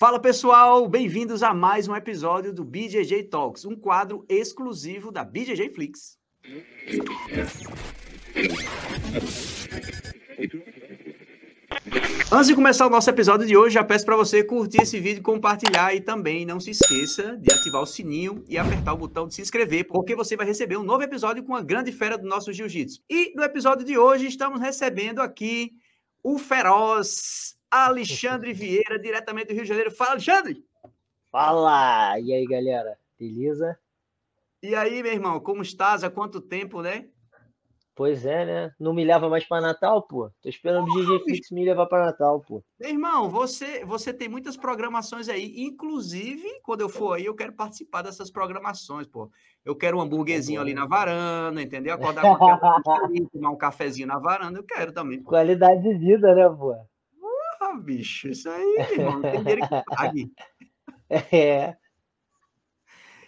Fala pessoal, bem-vindos a mais um episódio do BJJ Talks, um quadro exclusivo da BJJ Flix. Antes de começar o nosso episódio de hoje, já peço para você curtir esse vídeo, compartilhar e também não se esqueça de ativar o sininho e apertar o botão de se inscrever, porque você vai receber um novo episódio com a grande fera do nosso jiu-jitsu. E no episódio de hoje estamos recebendo aqui o feroz Alexandre Vieira, diretamente do Rio de Janeiro. Fala, Alexandre! Fala! E aí, galera? Beleza? E aí, meu irmão, como estás? Há quanto tempo, né? Pois é, né? Não me leva mais para Natal, pô. Tô esperando o DJ Fix me levar para Natal, pô. Meu irmão, você, você tem muitas programações aí. Inclusive, quando eu for aí, eu quero participar dessas programações, pô. Eu quero um hambúrguerzinho ali na varanda, entendeu? Acordar com tomar um cafezinho na varanda, eu quero também. Pô. Qualidade de vida, né, pô? Bicho, isso aí, irmão, tem dinheiro que pague. É.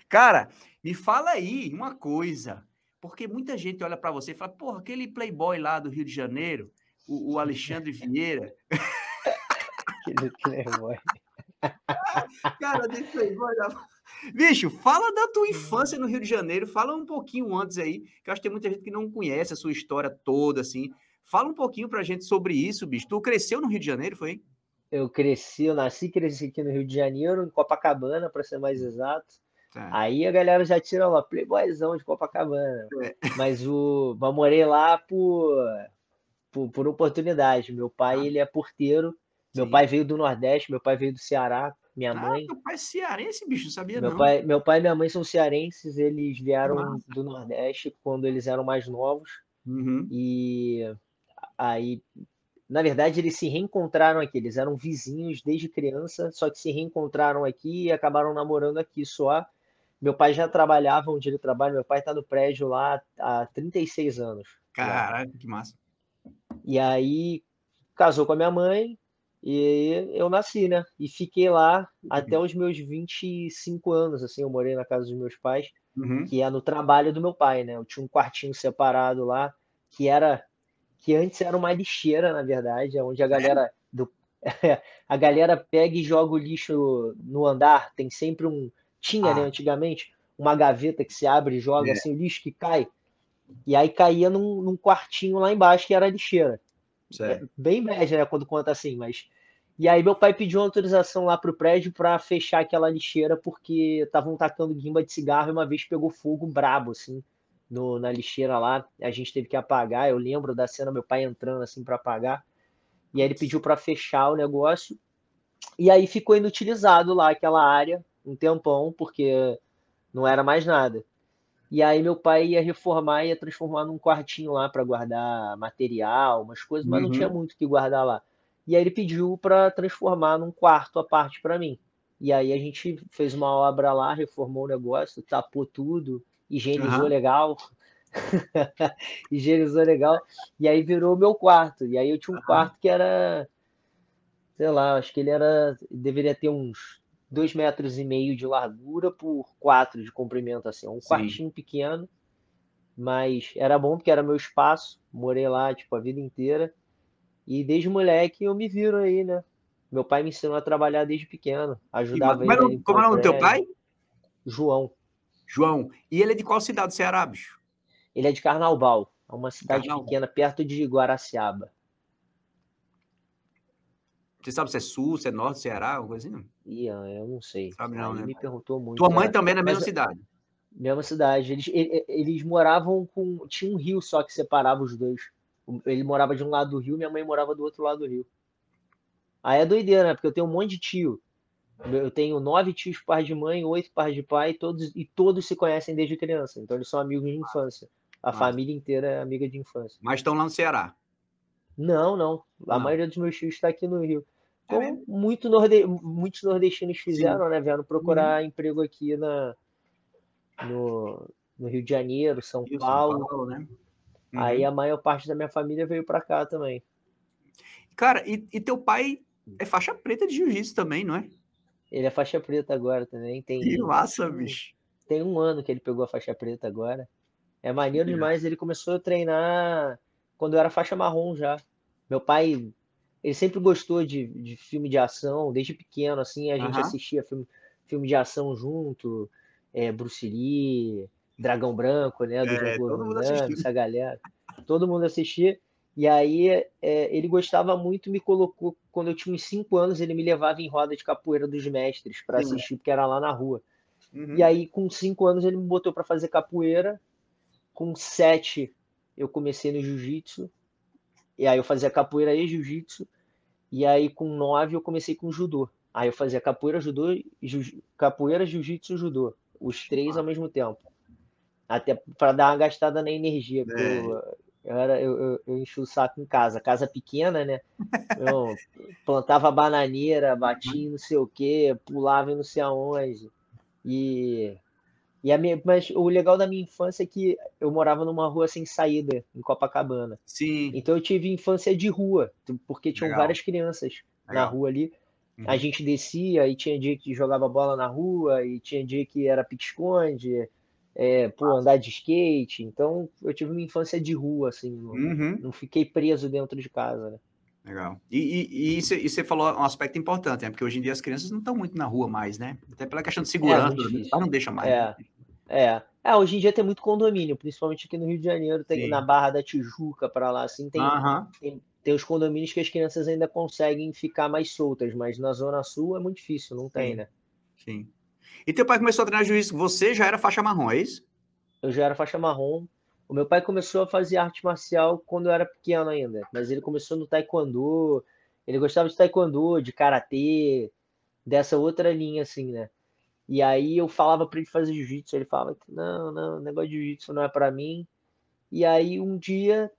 Cara, me fala aí uma coisa. Porque muita gente olha para você e fala, porra, aquele playboy lá do Rio de Janeiro, o, o Alexandre Vieira. aquele playboy. Cara, de playboy. Bicho, fala da tua infância no Rio de Janeiro, fala um pouquinho antes aí, que eu acho que tem muita gente que não conhece a sua história toda, assim. Fala um pouquinho pra gente sobre isso, bicho. Tu cresceu no Rio de Janeiro, foi? Eu cresci, eu nasci e cresci aqui no Rio de Janeiro, em Copacabana, para ser mais exato. Tá. Aí a galera já tira lá, playboyzão de Copacabana. É. Mas o, eu morei lá por, por, por, oportunidade. Meu pai, ah. ele é porteiro. Meu pai veio do Nordeste, meu pai veio do Ceará, minha ah, mãe. Meu pai é cearense, bicho, sabia meu não. Pai, meu pai e minha mãe são cearenses, eles vieram Nossa. do Nordeste quando eles eram mais novos. Uhum. E aí, na verdade, eles se reencontraram aqui. Eles eram vizinhos desde criança, só que se reencontraram aqui e acabaram namorando aqui só. Meu pai já trabalhava onde ele trabalha, meu pai está no prédio lá há 36 anos. Caraca, que massa. E aí casou com a minha mãe e eu nasci, né? E fiquei lá uhum. até os meus 25 anos, assim, eu morei na casa dos meus pais, uhum. que é no trabalho do meu pai, né? Eu tinha um quartinho separado lá, que era que antes era uma lixeira, na verdade, onde a galera do a galera pega e joga o lixo no andar, tem sempre um tinha, né, ah. né, antigamente, uma gaveta que se abre e joga é. assim, o lixo que cai. E aí caía num, num quartinho lá embaixo que era a lixeira. É, bem média, né, quando conta assim, mas. E aí meu pai pediu uma autorização lá pro prédio para fechar aquela lixeira porque estavam tacando guimba de cigarro e uma vez pegou fogo brabo, assim, no, na lixeira lá. A gente teve que apagar. Eu lembro da cena, meu pai entrando assim para apagar. E aí ele pediu para fechar o negócio. E aí ficou inutilizado lá aquela área um tempão, porque não era mais nada. E aí meu pai ia reformar, ia transformar num quartinho lá para guardar material, umas coisas, mas uhum. não tinha muito que guardar lá. E aí ele pediu para transformar num quarto à parte para mim. E aí a gente fez uma obra lá, reformou o negócio, tapou tudo, higienizou uhum. legal. higienizou legal. E aí virou o meu quarto. E aí eu tinha um quarto que era, sei lá, acho que ele era, deveria ter uns dois metros e meio de largura por quatro de comprimento, assim, um Sim. quartinho pequeno, mas era bom porque era meu espaço, morei lá, tipo, a vida inteira, e desde moleque eu me viro aí, né? Meu pai me ensinou a trabalhar desde pequeno, ajudava e, ele. Como é o teu pai? João. João. E ele é de qual cidade do Ceará, bicho? Ele é de Carnaubal, é uma cidade Carnaubal. pequena, perto de Guaraciaba. Você sabe se é sul, se é norte, Ceará, alguma coisa assim? Ia, eu não sei. Sabe não, né? me perguntou muito. Tua mãe também é na mesma Mas, cidade? Mesma cidade. Eles, eles moravam com. Tinha um rio só que separava os dois. Ele morava de um lado do rio, minha mãe morava do outro lado do rio. Aí é doideira, né? Porque eu tenho um monte de tio. Eu tenho nove tios par de mãe, oito par de pai, todos, e todos se conhecem desde criança. Então eles são amigos de infância. A família inteira é amiga de infância. Mas estão lá no Ceará? Não, não. A não. maioria dos meus tios está aqui no Rio. É Como é muito norde... muitos nordestinos fizeram, Sim. né? Vieram procurar uhum. emprego aqui na... no... no Rio de Janeiro, São Rio, Paulo. São Paulo né? Uhum. Aí a maior parte da minha família veio para cá também. Cara, e, e, teu pai é faixa preta de jiu-jitsu também, não é? Ele é faixa preta agora também. Tem, que massa, bicho. Tem um ano que ele pegou a faixa preta agora. É maneiro demais. Ele começou a treinar quando eu era faixa marrom já. Meu pai ele sempre gostou de, de filme de ação, desde pequeno, assim, a gente Aham. assistia filme, filme de ação junto, é, Bruce Lee, Dragão Branco, né, do É, todo mundo assistiu. essa galera. Todo mundo assistia. E aí é, ele gostava muito, me colocou, quando eu tinha uns 5 anos, ele me levava em roda de capoeira dos mestres para assistir, porque era lá na rua. Uhum. E aí, com 5 anos, ele me botou para fazer capoeira. Com 7, eu comecei no jiu-jitsu. E aí eu fazia capoeira e jiu-jitsu. E aí, com 9, eu comecei com judô. Aí eu fazia capoeira, judô, jiu- capoeira, jiu-jitsu e judô. Os três ao mesmo tempo. Até para dar uma gastada na energia. É. eu, era, eu, eu, eu enchi o saco em casa. Casa pequena, né? Eu plantava bananeira, batia em não sei o quê, pulava em não sei aonde. E, e a minha, mas o legal da minha infância é que eu morava numa rua sem saída, em Copacabana. Sim, Então eu tive infância de rua, porque tinham Legal. várias crianças na legal. rua ali. Uhum. A gente descia e tinha dia que jogava bola na rua, e tinha dia que era pique-esconde, é, pô, andar de skate. Então eu tive uma infância de rua, assim, não, Uhum. não fiquei preso dentro de casa, né? Legal. E, e, você, falou um aspecto importante, né? Porque hoje em dia as crianças não estão muito na rua mais, né? Até pela questão de segurança, os difícil. pais não deixam mais. É. né? É. É, hoje em dia tem muito condomínio, principalmente aqui no Rio de Janeiro, tem Sim. na Barra da Tijuca para lá, assim, tem, Aham. tem os condomínios que as crianças ainda conseguem ficar mais soltas, mas na Zona Sul é muito difícil, não tem, Sim. né? Sim. E teu pai começou a treinar jiu-jitsu, você já era faixa marrom, é isso? Eu já era faixa marrom. O meu pai começou a fazer arte marcial quando eu era pequeno ainda, mas ele começou no taekwondo, ele gostava de taekwondo, de karatê, dessa outra linha assim, né? E aí eu falava para ele fazer jiu-jitsu, ele falava que não, não, negócio de jiu-jitsu não é para mim. E aí um dia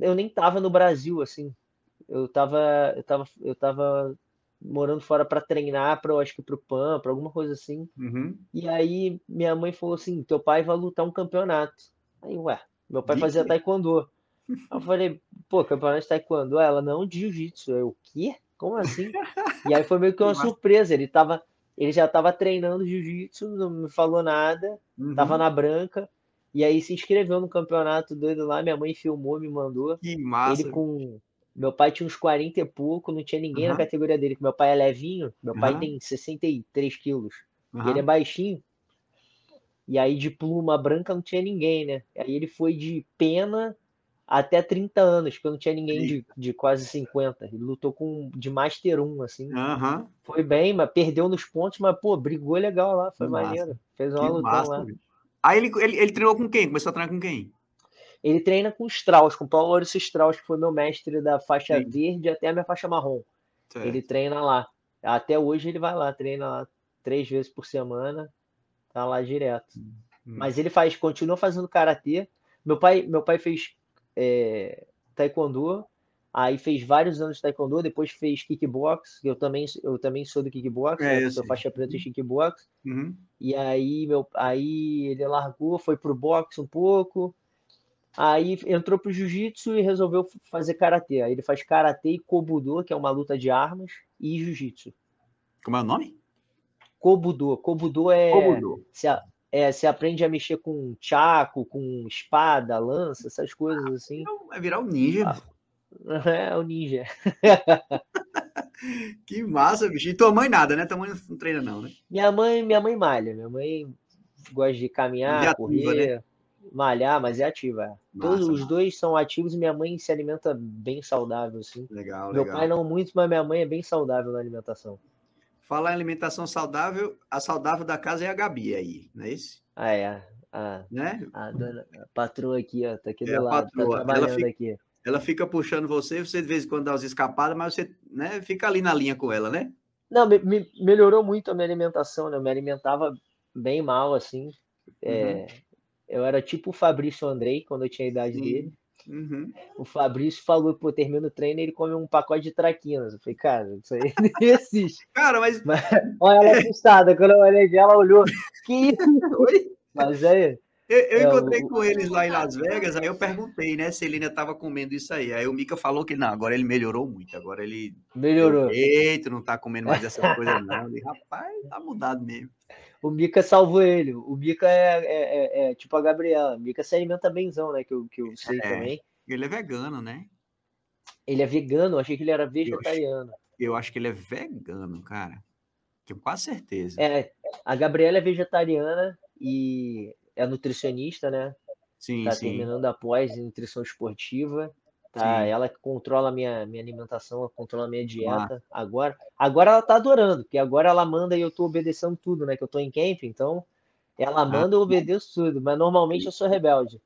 eu nem tava no Brasil assim. Eu tava eu tava eu tava morando fora para treinar para eu acho que pro PAN, para alguma coisa assim. Uhum. E aí minha mãe falou assim: teu pai vai lutar um campeonato. Aí, ué, meu pai fazia taekwondo. Eu falei, pô, campeonato de taekwondo? Aí Ela, não, de jiu-jitsu. Eu, o quê? Como assim? E aí foi meio que uma surpresa. Ele tava, ele já tava treinando jiu-jitsu, não me falou nada, Uhum. tava na branca. E aí se inscreveu no campeonato doido lá, minha mãe filmou, me mandou. Que massa. Ele com. Meu pai tinha uns 40 e pouco, não tinha ninguém na Aham. categoria dele, que meu pai é levinho, meu pai Aham. tem 63 quilos. E Aham. ele é baixinho. E aí de pluma branca não tinha ninguém, né? Aí ele foi de pena até 30 anos, porque não tinha ninguém de, de quase 50. Ele lutou com de Master 1, assim. Aham. Foi bem, mas perdeu nos pontos, mas, pô, brigou legal lá, foi Que massa. maneiro. Fez uma Que lutão massa. lá. Aí ele, ele, ele treinou com quem? Começou a treinar com quem? Ele treina com Strauss, com Paulo Maurício Strauss, que foi meu mestre da faixa Sim. verde até a minha faixa marrom. Certo. Ele treina lá. Até hoje ele vai lá, treina lá três vezes por semana, tá lá direto. Hum. Mas ele faz, continua fazendo karatê. Meu pai, meu pai fez é, taekwondo, aí fez vários anos de taekwondo, depois fez kickbox, eu também, eu também sou do kickbox, É, né? eu Sou faixa preta em kickbox. Uhum. E aí, meu, aí ele largou, foi pro boxe um pouco. Aí entrou pro jiu-jitsu e resolveu fazer karatê. Aí ele faz karatê e kobudo, que é uma luta de armas, e jiu-jitsu. Como é o nome? Kobudo, kobudo é Kobudo. você, é, você aprende a mexer com chaco, com espada, lança, essas coisas assim. Então, Vai virar um ninja. É o ninja. Que massa, bicho. E tua mãe nada, né? Tua mãe não treina, não, né? Minha mãe, minha mãe malha. Minha mãe gosta de caminhar, E ativa, né? Malhar, mas é ativa. é. Todos Massa, os dois são ativos e minha mãe se alimenta bem saudável, assim. Legal, Meu legal. pai não muito, mas minha mãe é bem saudável na alimentação. Falar em alimentação saudável, a saudável da casa é a Gabi aí, não é isso? Ah, é. A, Né? a, dona, a patroa aqui, ó, tá aqui É, do lado, patroa. tá Ela fica- aqui. Ela fica puxando você, você de vez em quando dá as escapadas, mas você né, fica ali na linha com ela, né? Não, me, me- melhorou muito a minha alimentação, né? Eu me alimentava bem mal, assim. É, Eu era tipo o Fabrício Andrei, quando eu tinha a idade Sim. dele. Uhum. O Fabrício falou, pô, termina o treino ele come um pacote de traquinas. Eu falei, cara, isso aí não existe. Cara, mas. Olha ela assustada, quando eu olhei ela, olhou, que isso? Oi? Mas aí, Eu, eu É, encontrei o- com eles lá em Las Vegas, aí eu perguntei, né, se ele ainda estava comendo isso aí. Aí o Mika falou que não, agora ele melhorou muito, agora ele melhorou. Eita, não tá comendo mais essas coisas, não. Eu falei, rapaz, tá mudado mesmo. O Mika salvou ele. O Mika é, é- é- é tipo a Gabriela. O Mika se alimenta benzão, né? Que eu, que eu sei É. também. Ele é vegano, né? Ele é vegano? Eu achei que ele era vegetariano. Eu acho, eu acho que ele é vegano, cara. Tenho quase certeza. É, a Gabriela é vegetariana e é nutricionista, né? Sim, tá sim. terminando a pós em nutrição esportiva. Tá, Sim. ela que controla a minha, minha alimentação, controla a minha dieta. Agora, agora ela tá adorando, porque agora ela manda e eu tô obedecendo tudo, né? Que eu tô em camp, então ela manda, eu obedeço tudo, mas normalmente eu sou rebelde.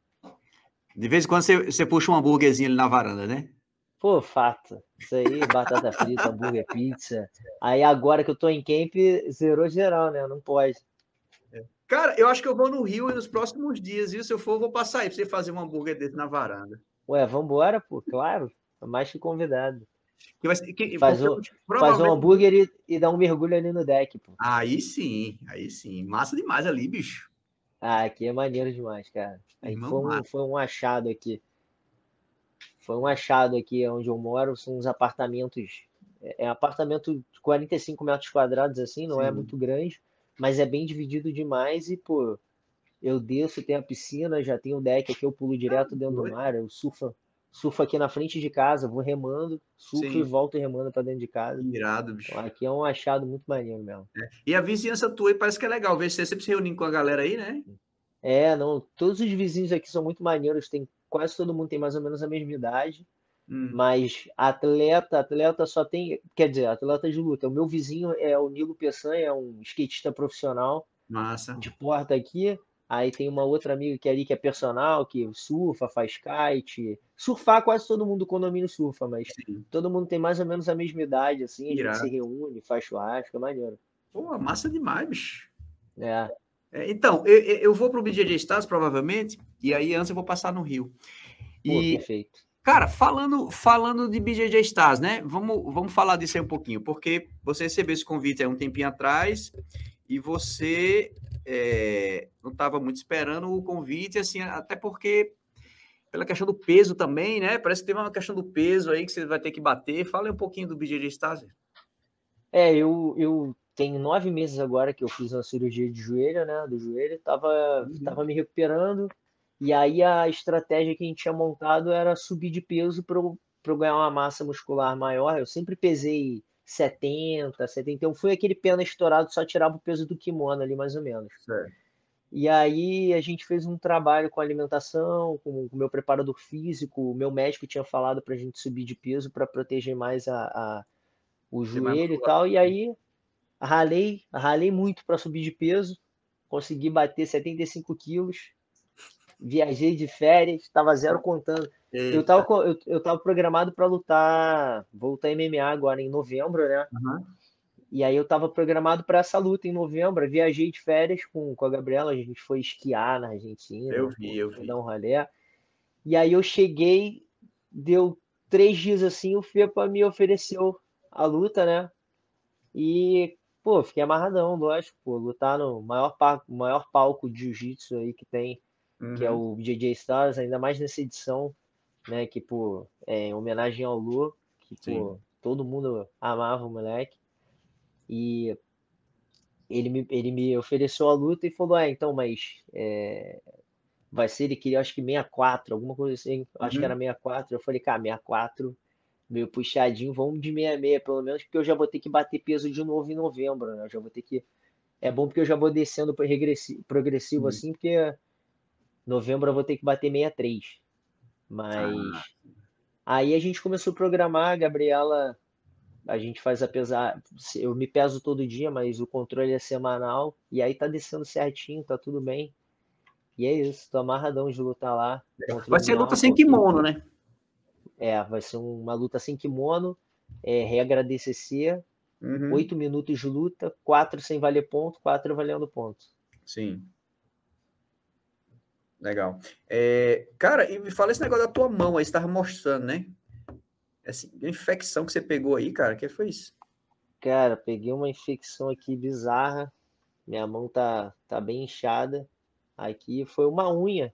De vez em quando você, você puxa um hambúrguerzinho ali na varanda, né? Pô, fato. Isso aí, batata frita, hambúrguer, pizza. Aí agora que eu tô em camp, zerou geral, né? Não pode. Cara, eu acho que eu vou no Rio nos próximos dias, viu? Se eu for, eu vou passar aí pra você fazer um hambúrguer desse na varanda. Ué, vambora, pô, claro. Mais que convidado. Que vai que, Faz um, faz um hambúrguer e, e dá um mergulho ali no deck, pô. Aí sim, aí sim. Massa demais ali, bicho. Ah, aqui é maneiro demais, cara. Aí foi, um, foi um achado aqui. Foi um achado aqui onde eu moro, são uns apartamentos. É, é apartamento de 45 metros quadrados, assim, não sim. é muito grande, mas é bem dividido demais e, pô, eu desço, tem a piscina, já tem o deck aqui, eu pulo direto dentro do mar, eu surfo, surfo aqui na frente de casa, vou remando, surfo Sim. e volto remando para dentro de casa. Irado, bicho. Então, aqui é um achado muito maneiro mesmo. É. E a vizinhança tua aí parece que é legal, ver você sempre se reunindo com a galera aí, né? É, não, todos os vizinhos aqui são muito maneiros, tem quase todo mundo tem mais ou menos a mesma idade. Hum. Mas atleta, atleta só tem, quer dizer, atleta de luta. O meu vizinho é o Nilo Peçanha, é um skatista profissional. Massa. De porta aqui. Aí tem uma outra amiga que é ali que é personal, que surfa, faz kite. Surfar quase todo mundo do condomínio surfa, mas Sim. todo mundo tem mais ou menos a mesma idade, assim, a gente se reúne, faz churrasco, é maneiro. Pô, massa demais, bicho. É. é então, eu, eu vou pro BJJ Stars, provavelmente, e aí antes eu vou passar no Rio. E, Pô, perfeito. Cara, falando, falando de BJJ Stars, né? Vamos, vamos falar disso aí um pouquinho, porque você recebeu esse convite há um tempinho atrás e você é, não estava muito esperando o convite, assim, até porque pela questão do peso também, né? Parece que tem uma questão do peso aí que você vai ter que bater. Fala um pouquinho do BJJ Stars. É, eu, eu tenho nove meses agora que eu fiz uma cirurgia de joelho, né? Do joelho, tava, uhum. tava me recuperando. E aí a estratégia que a gente tinha montado era subir de peso para eu ganhar uma massa muscular maior. Eu sempre pesei 70, 71. Foi aquele pena estourado, só tirava o peso do kimono ali, mais ou menos. E aí a gente fez um trabalho com alimentação, com o meu preparador físico. O meu médico tinha falado para a gente subir de peso para proteger mais a, a o joelho e tal. E aí ralei, ralei muito para subir de peso. Consegui bater 75 quilos. Viajei de férias, estava zero contando. Eu estava eu, eu tava programado para lutar, vou lutar MMA agora em novembro, né? Uhum. E aí eu estava programado para essa luta em novembro. Viajei de férias com, com a Gabriela, a gente foi esquiar na Argentina. Eu vi, eu vi. Dar um rolê. E aí eu cheguei, deu três dias assim, o FEPA me ofereceu a luta, né? E, pô, fiquei amarradão, lógico, pô, lutar no maior, maior palco de jiu-jitsu aí que tem, uhum. que é o BJJ Stars, ainda mais nessa edição né? Que, pô, é em homenagem ao Lu, que, Sim. pô, todo mundo amava o moleque. E ele me, ele me ofereceu a luta e falou, ah, então, mas é, vai ser, ele queria, acho que 64, alguma coisa assim, acho que era 64. Eu falei, cara, 64, meio puxadinho, vamos de 66, pelo menos, porque eu já vou ter que bater peso de novo em novembro, né? Eu já vou ter que. É bom porque eu já vou descendo progressivo, assim, porque novembro eu vou ter que bater 63. Mas ah. aí a gente começou a programar, a Gabriela, a gente faz apesar, eu me peso todo dia, mas o controle é semanal e aí tá descendo certinho, tá tudo bem. E é isso, tô amarradão de lutar lá. Vai ser luta sem kimono, né? É, vai ser uma luta sem kimono, é, regra DCC, oito uhum. minutos de luta, quatro sem valer ponto, quatro valendo ponto. Sim. Legal. É, cara, e me fala esse negócio da tua mão aí, você estava mostrando, né? Essa infecção que você pegou aí, cara, que foi isso? Cara, peguei uma infecção aqui bizarra. Minha mão tá, tá bem inchada. Aqui foi uma unha.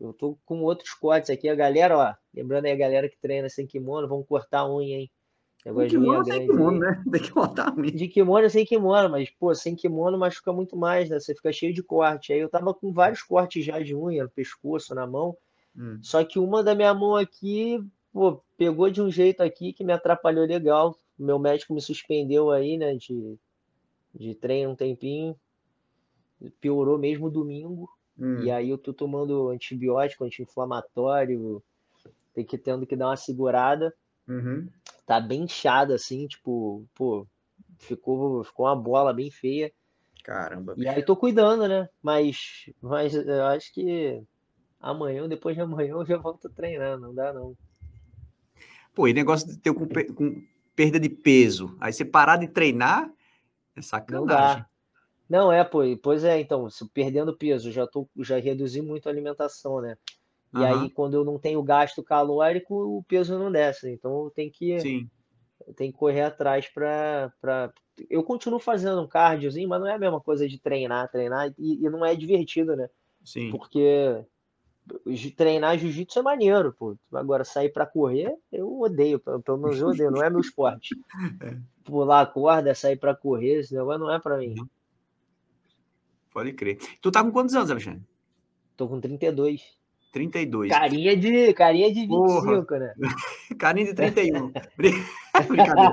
Eu tô com outros cortes aqui. A galera, ó, lembrando aí a galera que treina sem kimono, vamos cortar a unha, hein? Negócio de unha grande. Kimono, né? Tem que botar a unha. De kimono sem kimono, mas, pô, sem kimono machuca muito mais, né? Você fica cheio de corte. Aí eu tava com vários cortes já de unha, no pescoço, na mão. Hum. Só que uma da minha mão aqui pô, pegou de um jeito aqui que me atrapalhou legal. Meu médico me suspendeu aí, né, de, de treino um tempinho. Piorou mesmo domingo. Hum. E aí eu tô tomando antibiótico, anti-inflamatório, tem que tendo que dar uma segurada. Uhum. Tá bem inchado, assim, tipo, pô, ficou, ficou uma bola bem feia. Caramba. E aí tô cuidando, né? Mas, mas eu acho que amanhã ou depois de amanhã eu já volto a treinar, não dá não. Pô, e negócio de ter com, com perda de peso, aí você parar de treinar, é sacanagem. Não dá. Não, é, pô, pois é, então, se perdendo peso, já tô, já reduzi muito a alimentação, né? E uhum. aí, quando eu não tenho gasto calórico, o peso não desce. Então, eu tenho que, Sim. tenho que correr atrás para. Pra... Eu continuo fazendo um cardiozinho, mas não é a mesma coisa de treinar, treinar, e, e não é divertido, né? Sim. Porque treinar jiu-jitsu é maneiro, pô. Agora, sair para correr, eu odeio, pelo menos eu odeio, não é meu esporte. é. Pular a corda, sair para correr, esse negócio não é para mim. Uhum. Pode crer. Tu tá com quantos anos, Alexandre? Tô com 32. 32. Carinha de, carinha de 25, Porra. né? carinha de 31. Brincadeira.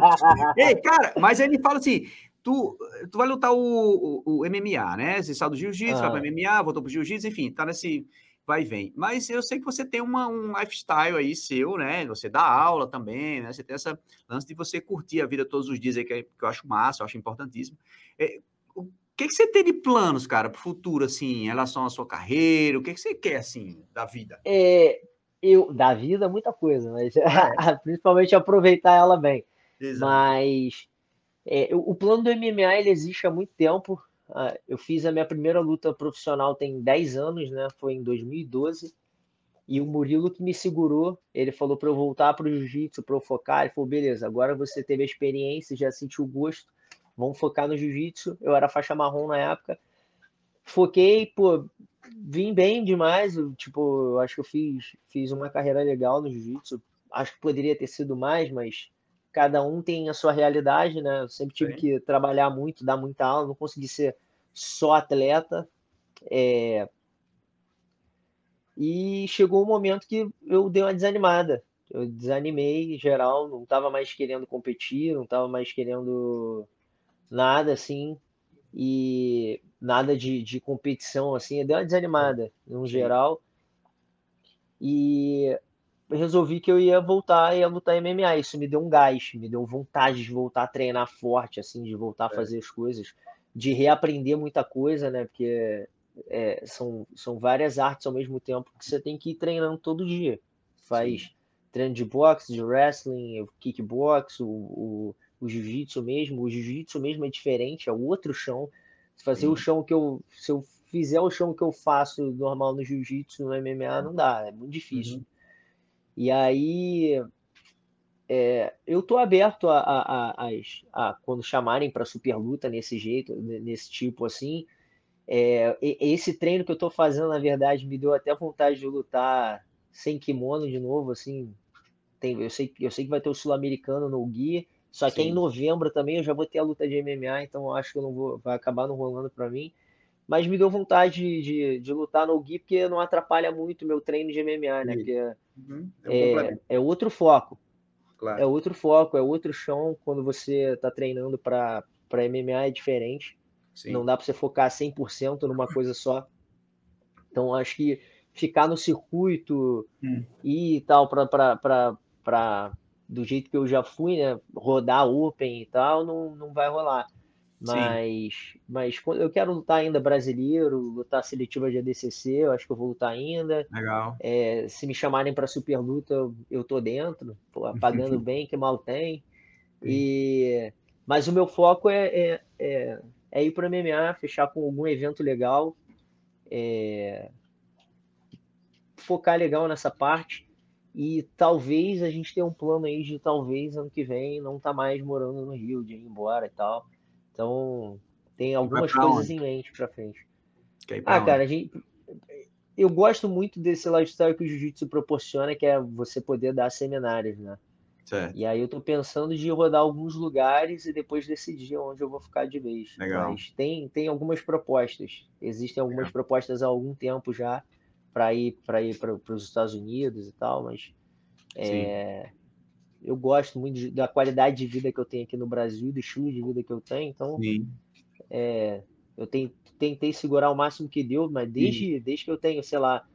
Ei, cara, mas ele fala assim: tu, tu vai lutar o, o, o MMA, né? Você saiu do jiu-jitsu, ah. vai para MMA, voltou pro jiu-jitsu, enfim, tá nesse vai e vem. Mas eu sei que você tem uma, um lifestyle aí seu, né? Você dá aula também, né? Você tem essa lance de você curtir a vida todos os dias aí, que, é, que eu acho massa, eu acho importantíssimo. Que, que você tem de planos, cara, para o futuro, assim, em relação à sua carreira? O que, que você quer, assim, da vida? É, eu, da vida, muita coisa, mas é. principalmente aproveitar ela bem. Exato. Mas é, o plano do MMA ele existe há muito tempo. Ah, eu fiz a minha primeira luta profissional tem 10 anos, né? Foi em 2012. E o Murilo que me segurou, ele falou para eu voltar para o jiu-jitsu, para eu focar. Ele falou: beleza, agora você teve a experiência, já sentiu o gosto vamos focar no jiu-jitsu. Eu era faixa marrom na época. Foquei, pô, vim bem demais. Eu, tipo, eu acho que eu fiz, fiz uma carreira legal no jiu-jitsu. Acho que poderia ter sido mais, mas cada um tem a sua realidade, né? Eu sempre tive Sim. que trabalhar muito, dar muita aula, não consegui ser só atleta. É... E chegou um momento que eu dei uma desanimada. Eu desanimei em geral, não estava mais querendo competir, não estava mais querendo nada assim, e nada de, de competição assim, deu uma desanimada no geral. E resolvi que eu ia voltar e ia lutar MMA. Isso me deu um gás, me deu vontade de voltar a treinar forte, assim, de voltar a é. fazer as coisas, de reaprender muita coisa, né? Porque é, são, são várias artes ao mesmo tempo que você tem que ir treinando todo dia. Faz Sim. treino de boxe, de wrestling, kickbox, o, o o jiu-jitsu mesmo, o jiu-jitsu mesmo é diferente, é outro chão. Se fazer Sim. o chão que eu, se eu fizer o chão que eu faço normal no jiu-jitsu, no MMA, não dá, é muito difícil. Uhum. E aí, é, eu tô aberto a, a, a, a quando chamarem para super luta nesse jeito, nesse tipo assim. É, esse treino que eu tô fazendo, na verdade, me deu até vontade de lutar sem kimono de novo, assim. Tem, eu, sei, eu sei que vai ter o sul-americano no guia só que em novembro também eu já vou ter a luta de MMA, então acho que eu não vou, vai acabar não rolando para mim. Mas me deu vontade de, de, de lutar no Gui, porque não atrapalha muito o meu treino de MMA, né? Porque uhum. é, é, é, outro foco. Claro. É outro foco, é outro chão quando você está treinando para MMA é diferente. Sim. Não dá para você focar 100% numa coisa só. Então acho que ficar no circuito hum. e tal para do jeito que eu já fui, né? Rodar Open e tal, não, não vai rolar. Mas, mas eu quero lutar ainda brasileiro, lutar seletiva de ADCC, eu acho que eu vou lutar ainda. Legal. É, se me chamarem para super luta, eu, tô dentro, pô, pagando bem, que mal tem. E, mas o meu foco é, é, é, é ir para MMA, fechar com algum evento legal, é, focar legal nessa parte e talvez a gente tenha um plano aí de talvez ano que vem não tá mais morando no Rio, de ir embora e tal. Então, tem algumas coisas onde? em mente pra frente. Pra ah, onde? cara, a gente. Eu gosto muito desse lifestyle que o jiu-jitsu proporciona, que é você poder dar seminários, né? Certo. E aí eu tô pensando de rodar alguns lugares e depois decidir onde eu vou ficar de vez. Legal. Mas tem, tem algumas propostas. Existem algumas Legal. propostas há algum tempo já para ir para ir para os Estados Unidos e tal, mas É, eu gosto muito de, da qualidade de vida que eu tenho aqui no Brasil, do estilo de vida que eu tenho, então é, eu tenho, tentei segurar o máximo que deu, mas desde, desde que eu tenho, sei lá,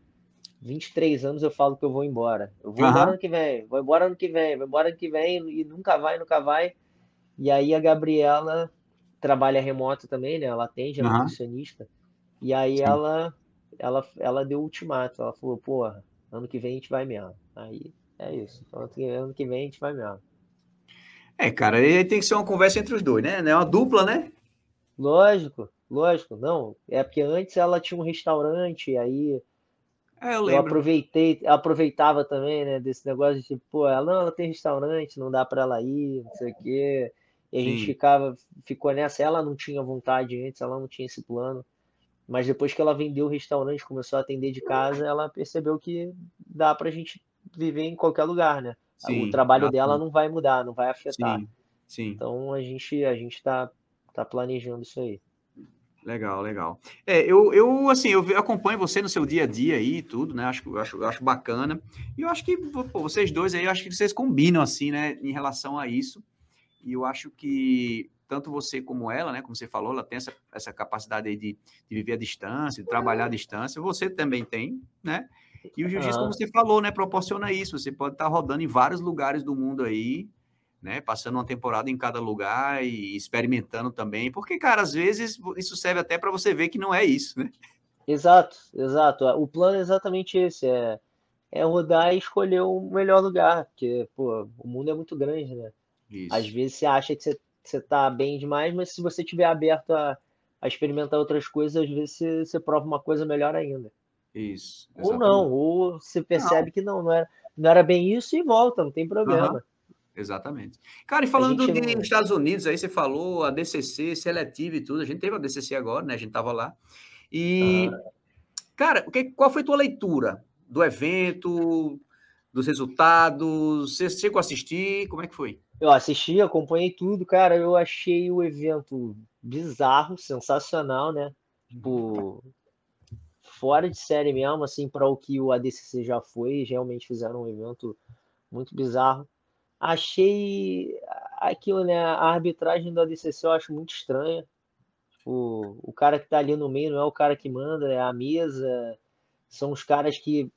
23 anos eu falo que eu vou embora. Eu vou uhum. embora ano que vem, vou embora ano que vem, vou embora ano que vem, e nunca vai, nunca vai. E aí a Gabriela trabalha remoto também, né? Ela atende, é uhum. nutricionista. E aí ela, ela, ela deu o ultimato. Ela falou, porra, ano que vem a gente vai mesmo. Aí é isso. Então, ano que vem a gente vai mesmo. É, cara, aí tem que ser uma conversa entre os dois, né? É uma dupla, né? Lógico, lógico. Não, é porque antes ela tinha um restaurante, aí é, eu, eu, aproveitei, aproveitava também, né, desse negócio de tipo, pô, ela não, ela tem restaurante, não dá para ela ir, não sei o quê. E a Sim. gente ficava, ficou nessa, ela não tinha vontade antes, ela não tinha esse plano. Mas depois que ela vendeu o restaurante, começou a atender de casa, ela percebeu que dá pra gente viver em qualquer lugar, né? Sim, o trabalho dela não vai mudar, não vai afetar. Sim, sim. Então a gente a gente tá, tá planejando isso aí. Legal, legal. É, eu, eu assim, eu acompanho você no seu dia a dia aí e tudo, né? Acho, acho, acho bacana. E eu acho que pô, vocês dois aí, eu acho que vocês combinam assim, né, em relação a isso. E eu acho que tanto você como ela, né, como você falou, ela tem essa, essa capacidade aí de, de viver à distância, de trabalhar à distância. Você também tem, né? E o jiu-jitsu, como você falou, né, proporciona isso. Você pode estar rodando em vários lugares do mundo aí, né, passando uma temporada em cada lugar e experimentando também. Porque, cara, às vezes isso serve até para você ver que não é isso, né? Exato, exato. O plano é exatamente esse, é, é rodar e escolher o melhor lugar, porque, pô, o mundo é muito grande, né? Isso. Às vezes você acha que você, você tá bem demais, mas se você estiver aberto a, a experimentar outras coisas, às vezes você, você prova uma coisa melhor ainda. Isso. Exatamente. Ou não, ou você percebe não. que não, não era, não era bem isso e volta, não tem problema. Uhum. Exatamente. Cara, e falando não... Estados Unidos, aí você falou a DCC, seletiva e tudo, a gente teve a DCC agora, né? A gente tava lá. E, ah. cara, qual foi a tua leitura do evento, dos resultados? Você chegou a assistir? Como é que foi? Eu assisti, acompanhei tudo, cara. Eu achei o evento bizarro, sensacional, né? Tipo, fora de série mesmo, assim, para o que o ADCC já foi, realmente fizeram um evento muito bizarro. Achei aquilo, né? A arbitragem do ADCC eu acho muito estranha. O, o cara que tá ali no meio não é o cara que manda, é a mesa. São os caras que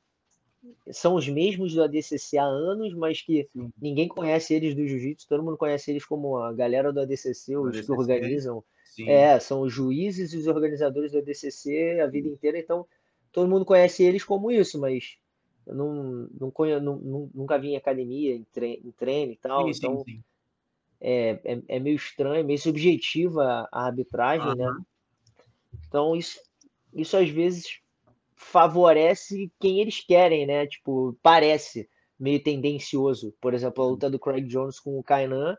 são os mesmos do ADCC há anos, mas que Sim. ninguém conhece eles do jiu-jitsu, todo mundo conhece eles como a galera do ADCC, os ADCC. que organizam. Sim. É, são os juízes e os organizadores do ADCC a vida inteira, então todo mundo conhece eles como isso, mas eu não, não, conheço, não, nunca vi em academia, em treino, em treino e tal, sim, então sim, sim. É, é, é, meio estranho, meio subjetiva a arbitragem, uhum. né? Então isso, isso às vezes favorece quem eles querem, né? Tipo, parece meio tendencioso. Por exemplo, a luta do Craig Jones com o Kainan,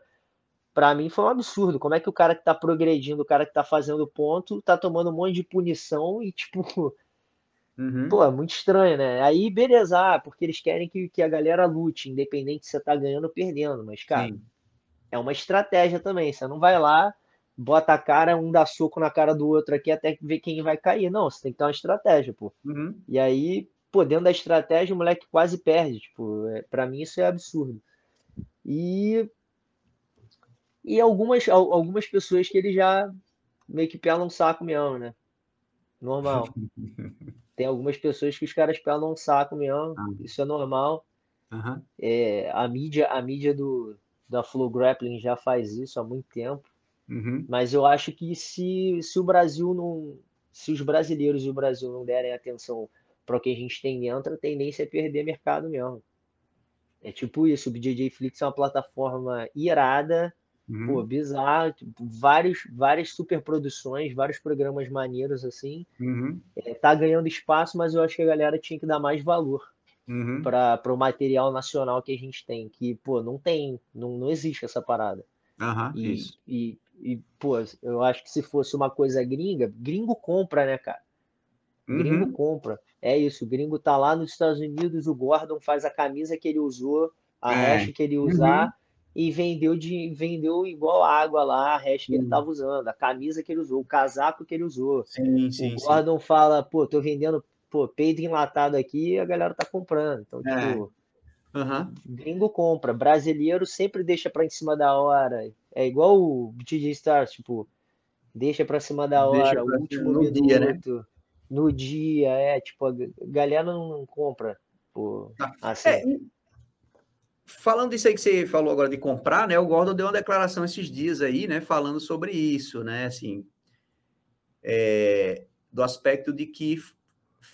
para mim foi um absurdo. Como é que o cara que tá progredindo, o cara que tá fazendo ponto, tá tomando um monte de punição e, tipo, Uhum. Pô, é muito estranho, né? Aí, beleza, ah, porque eles querem que, que a galera lute, independente se você tá ganhando ou perdendo. Mas, cara, Sim. é uma estratégia também. Você não vai lá, bota a cara, um dá soco na cara do outro aqui até ver quem vai cair. Não, você tem que ter uma estratégia, pô. Uhum. E aí, pô, dentro da estratégia, o moleque quase perde. Tipo, é, pra mim isso é absurdo. E. E algumas, algumas pessoas que ele já meio que pelam um saco mesmo, né? Normal. Tem algumas pessoas que os caras pelam um saco mesmo, ah. isso é normal. Uhum. É, a mídia, a mídia do, da Flow Grappling já faz isso há muito tempo. Uhum. Mas eu acho que se, se o Brasil não. Se os brasileiros e o Brasil não derem atenção para o que a gente tem dentro, a tendência é perder mercado mesmo. É tipo isso, o BJJ Flix é uma plataforma irada, Uhum. Pô, bizarro, tipo, vários, várias superproduções, vários programas maneiros assim. Uhum. É, tá ganhando espaço, mas eu acho que a galera tinha que dar mais valor uhum. para o material nacional que a gente tem. Que, pô, não tem, não, não existe essa parada. Uhum, e, isso. E, e, pô, eu acho que se fosse uma coisa gringa, gringo compra, né, cara? Gringo uhum. compra. É isso, o gringo tá lá nos Estados Unidos, o Gordon faz a camisa que ele usou, a é. hash que ele usar, uhum e vendeu de vendeu igual água lá a hash que ele estava usando, a camisa que ele usou, o casaco que ele usou. Sim, sim, o Gordon sim. fala, pô, tô vendendo pô, peido enlatado aqui e a galera tá comprando. Então, é. tipo, Uhum. Gringo compra, brasileiro sempre deixa para em cima da hora. É igual o DJ Stars, tipo, deixa para cima da hora, o último no minuto, dia, né? no dia, é, tipo, a galera não, compra. Pô, tá. assim. É, falando disso aí que você falou agora de comprar, né? O Gordon deu uma declaração esses dias aí, né? Falando sobre isso, né? Assim, é, do aspecto de que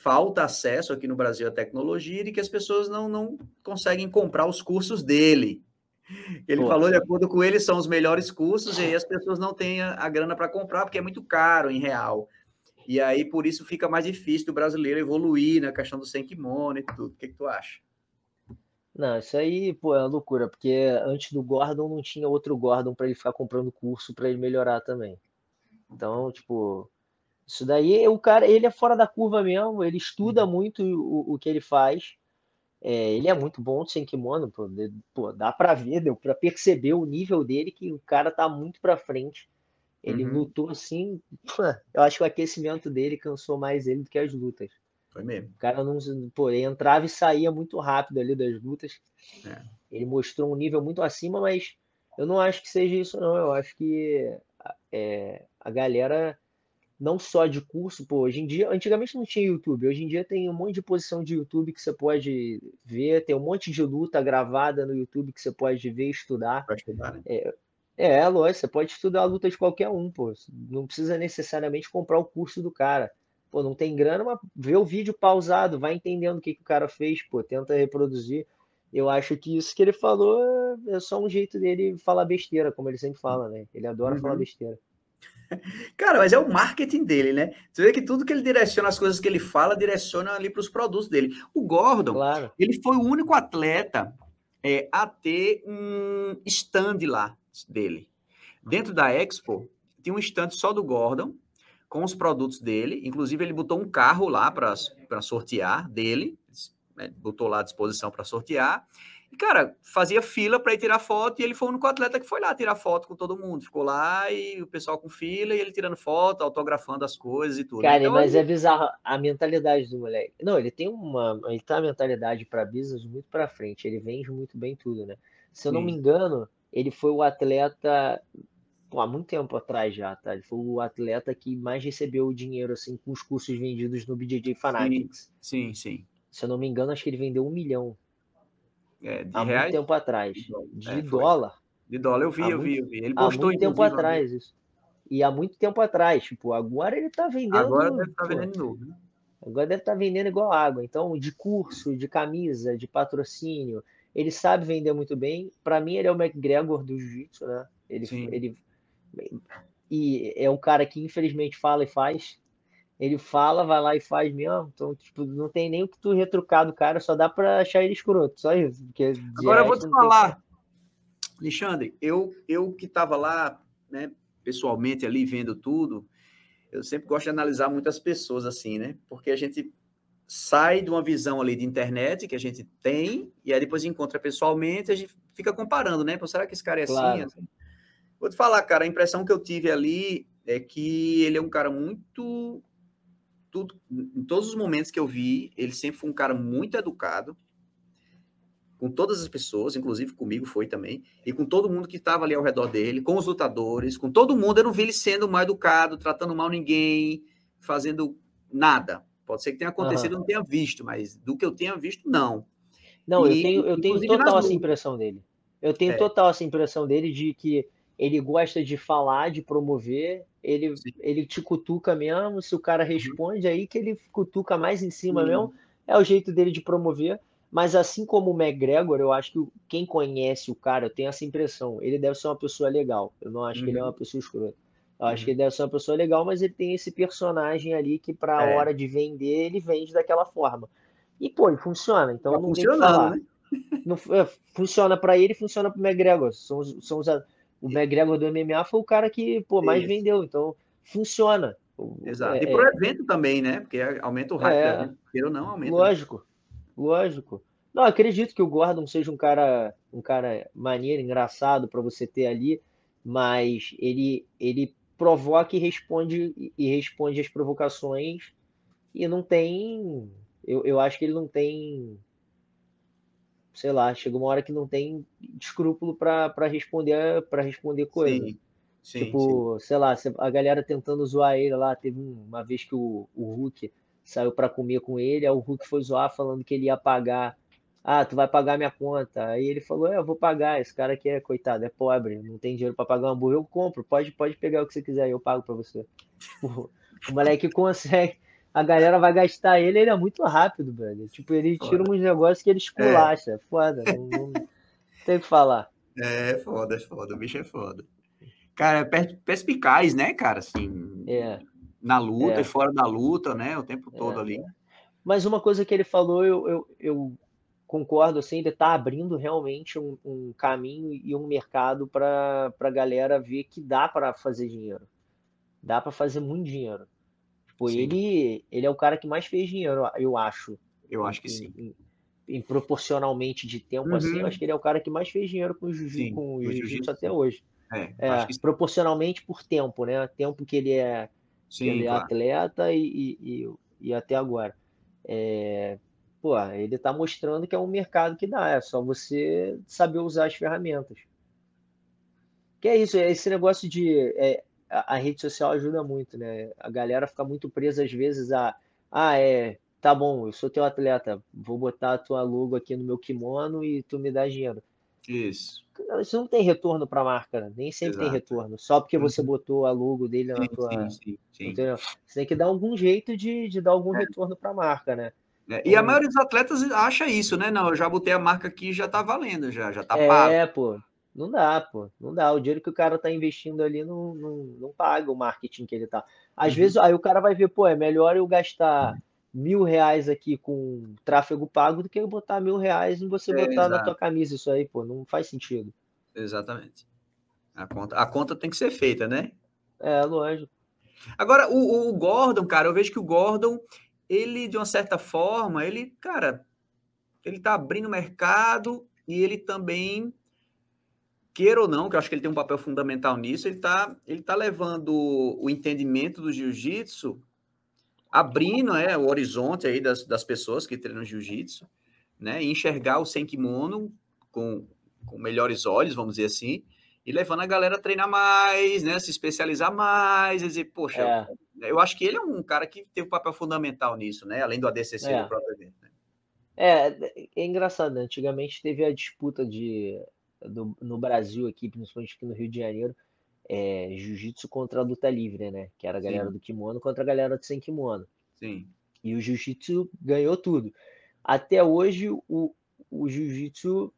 falta acesso aqui no Brasil à tecnologia e que as pessoas não, não conseguem comprar os cursos dele. Ele Pô, falou, de acordo com ele, são os melhores cursos, e aí as pessoas não têm a, a grana para comprar, porque é muito caro em real. E aí, por isso, fica mais difícil do brasileiro evoluir na questão do Senkimono e tudo. O que, que tu acha? Não, isso aí, pô, é uma loucura, porque antes do Gordon não tinha outro Gordon para ele ficar comprando curso para ele melhorar também. Então, tipo, isso daí, o cara, ele é fora da curva mesmo, ele estuda uhum. muito o, o que ele faz. É, ele é muito bom sem kimono, pô, pô dá para ver, deu para perceber o nível dele que o cara tá muito para frente. Ele uhum. lutou assim, eu acho que o aquecimento dele cansou mais ele do que as lutas. Foi mesmo. O cara não, pô, ele entrava e saía muito rápido ali das lutas. É. Ele mostrou um nível muito acima, mas eu não acho que seja isso não. Eu acho que é, a galera não só de curso, pô, hoje em dia, antigamente não tinha YouTube, hoje em dia tem um monte de posição de YouTube que você pode ver, tem um monte de luta gravada no YouTube que você pode ver e estudar. Pode estudar, né? É, é, lógico, você pode estudar a luta de qualquer um, pô, não precisa necessariamente comprar o curso do cara. Pô, não tem grana, mas vê o vídeo pausado, vai entendendo o que, que o cara fez, pô, tenta reproduzir. Eu acho que isso que ele falou é só um jeito dele falar besteira, como ele sempre fala, né? Ele adora uhum. falar besteira. Cara, mas é o marketing dele, né? Você vê que tudo que ele direciona, as coisas que ele fala, direciona ali para os produtos dele. O Gordon, claro. ele foi o único atleta é, a ter um stand lá dele. Dentro da Expo, tinha um stand só do Gordon, com os produtos dele. Inclusive, ele botou um carro lá para sortear dele, botou lá à disposição para sortear. E, cara, fazia fila para ir tirar foto e ele foi o único atleta que foi lá tirar foto com todo mundo. Ficou lá e o pessoal com fila e ele tirando foto, autografando as coisas e tudo. Cara, então, mas ele... é bizarro a mentalidade do moleque. Não, ele tem uma. Ele tem uma mentalidade para business muito para frente. Ele vende muito bem tudo, né? Se eu Sim. não me engano, ele foi o atleta. Pô, há muito tempo atrás já, tá? Ele foi o atleta que mais recebeu o dinheiro, assim, com os cursos vendidos no BJJ Fanatics. Sim, sim. sim. Se eu não me engano, acho que ele vendeu um milhão é, de há reais? muito tempo atrás. De é, dólar. De dólar, eu vi, há eu vi, eu vi. Ele postou Há muito tempo atrás isso. E há muito tempo atrás, tipo, agora ele tá vendendo. Agora deve estar tá vendendo de novo, né? Agora deve estar tá vendendo igual água. Então, de curso, de camisa, de patrocínio, ele sabe vender muito bem. Para mim, ele é o McGregor do jiu-jitsu, né? Ele, Sim. ele e é um cara que infelizmente fala e faz. Ele fala, vai lá e faz mesmo. Então, tipo, não tem nem o que tu retrucar do cara, só dá pra achar ele escroto, só isso. Agora eu vou te falar, tem... Alexandre, eu, eu que tava lá, né, pessoalmente ali vendo tudo, eu sempre gosto de analisar muitas pessoas assim, né? Porque a gente sai de uma visão ali de internet que a gente tem, e aí depois encontra pessoalmente, a gente fica comparando, né? Pô, será que esse cara é assim, claro. assim? Vou te falar, cara, a impressão que eu tive ali é que ele é um cara muito tudo, em todos os momentos que eu vi, ele sempre foi um cara muito educado, com todas as pessoas, inclusive comigo foi também, e com todo mundo que estava ali ao redor dele, com os lutadores, com todo mundo, eu não vi ele sendo mal educado, tratando mal ninguém, fazendo nada. Pode ser que tenha acontecido, uhum. eu não tenha visto, mas do que eu tenha visto, não. Não, e, eu tenho, eu tenho total essa impressão dele. Eu tenho é. total essa impressão dele de que ele gosta de falar, de promover, ele, ele te cutuca mesmo, se o cara uhum. responde, aí que ele cutuca mais em cima uhum. mesmo, é o jeito dele de promover. Mas assim como o McGregor, eu acho que quem conhece o cara, eu tenho essa impressão, ele deve ser uma pessoa legal. Eu não acho uhum. que ele é uma uhum. pessoa escrota. Eu acho que ele deve ser uma pessoa legal, mas ele tem esse personagem ali que, para a é. hora de vender, ele vende daquela forma. E, pô, ele funciona. Então tá não tem que falar. Né? Não, é, funciona para ele funciona para o McGregor. São, são os, o McGregor do MMA foi o cara que pô, mais Isso. vendeu, então funciona. Exato. É, e pro é, evento também, né? Porque aumenta o hype é, evento, ou não, aumenta. Né? Lógico, lógico. Não, acredito que o Gordon seja um cara, um cara maneiro, engraçado para você ter ali, mas ele, ele provoca e responde e responde as provocações e não tem, eu, eu acho que ele não tem sei lá, chega uma hora que não tem escrúpulo para responder para responder coisa. Sim, sim, tipo, sim. sei lá, a galera tentando zoar ele lá, teve uma vez que o, o Hulk saiu para comer com ele, aí o Hulk foi zoar falando que ele ia pagar. Ah, tu vai pagar minha conta. Aí ele falou: É, eu vou pagar. Esse cara aqui é coitado, é pobre, não tem dinheiro para pagar um hambúrguer. Eu compro, pode, pode pegar o que você quiser, eu pago para você. O, o moleque consegue a galera vai gastar ele, ele é muito rápido, velho. Tipo, ele tira uns negócios que ele esculacha. É. Foda, não, não, tem o que falar. É, foda, é foda. O bicho é foda. Cara, é perspicaz, né, cara? Assim, é. na luta é. e fora da luta, né? O tempo todo é. ali. Mas uma coisa que ele falou, eu, eu, eu concordo, assim, ele tá abrindo realmente um, um caminho e um mercado para a galera ver que dá para fazer dinheiro. Dá para fazer muito dinheiro. Tipo, ele, ele é o cara que mais fez dinheiro, eu acho. Eu acho que sim. Em, em proporcionalmente de tempo, uhum. assim, eu uhum. acho que ele é o cara que mais fez dinheiro com o jiu-jitsu jiu até hoje. É, é proporcionalmente por tempo, né? Tempo que ele é, sim, ele é claro. atleta e, e, e, até agora. É, pô, ele tá mostrando que é um mercado que dá, é só você saber usar as ferramentas. Que é isso, é esse negócio de é, a, a, rede social ajuda muito, né? A galera fica muito presa às vezes a, ah, é, tá bom, eu sou teu atleta, vou botar a tua logo aqui no meu kimono e tu me dá dinheiro. Isso. Isso não tem retorno para a marca, né? nem sempre Exato. tem retorno. Só porque você uhum. botou a logo dele na sim, tua. Sim, sim? Você tem que dar algum jeito de, de dar algum é. retorno para a marca, né? É, e a então maioria dos atletas acha isso, né? Não, eu já botei a marca aqui já tá valendo, já, já tá é, pago. É, pô. Não dá, pô. Não dá. O dinheiro que o cara tá investindo ali não, não, não paga o marketing que ele tá. Às uhum. vezes, aí o cara vai ver, pô, é melhor eu gastar mil reais aqui com tráfego pago do que eu botar mil reais e você é, botar na tua camisa isso aí, pô. Não faz sentido. Exatamente. A conta, a conta tem que ser feita, né? É, lógico. Agora, o, o Gordon, cara, eu vejo que o Gordon, ele, de uma certa forma, ele, cara, ele tá abrindo mercado e ele também queira ou não, que eu acho que ele tem um papel fundamental nisso, ele está ele tá levando o entendimento do jiu-jitsu, abrindo é, o horizonte aí das, das pessoas que treinam jiu-jitsu, né, e enxergar o sem kimono com, com melhores olhos, vamos dizer assim, e levando a galera a treinar mais, né, se especializar mais, e dizer, poxa, é. eu, eu, acho que ele é um cara que teve um papel fundamental nisso, né, além do ADCC é. do próprio evento. Né? É, é engraçado, né? antigamente teve a disputa de do, no Brasil aqui, principalmente aqui no Rio de Janeiro, é jiu-jitsu contra a luta livre, né? Que era a galera Sim. do kimono contra a galera do sem kimono. Sim. E o jiu-jitsu ganhou tudo. Até hoje, o, o jiu-jitsu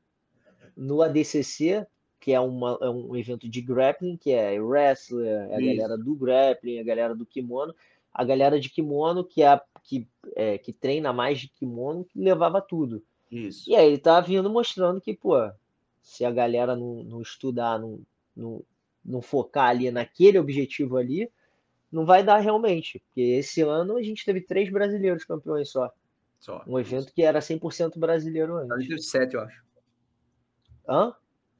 no ADCC, que é, uma, é um evento de grappling, que é wrestler, é a Isso. galera do grappling, a galera do kimono, a galera de kimono, que é que, é, que treina mais de kimono, que levava tudo. Isso. E aí ele tá vindo mostrando que, pô, se a galera não, não estudar, não, não, não focar ali naquele objetivo ali, não vai dar realmente. Porque esse ano a gente teve três brasileiros campeões só. Só. Um evento que era 100% brasileiro antes. A gente teve sete, eu acho. Hã?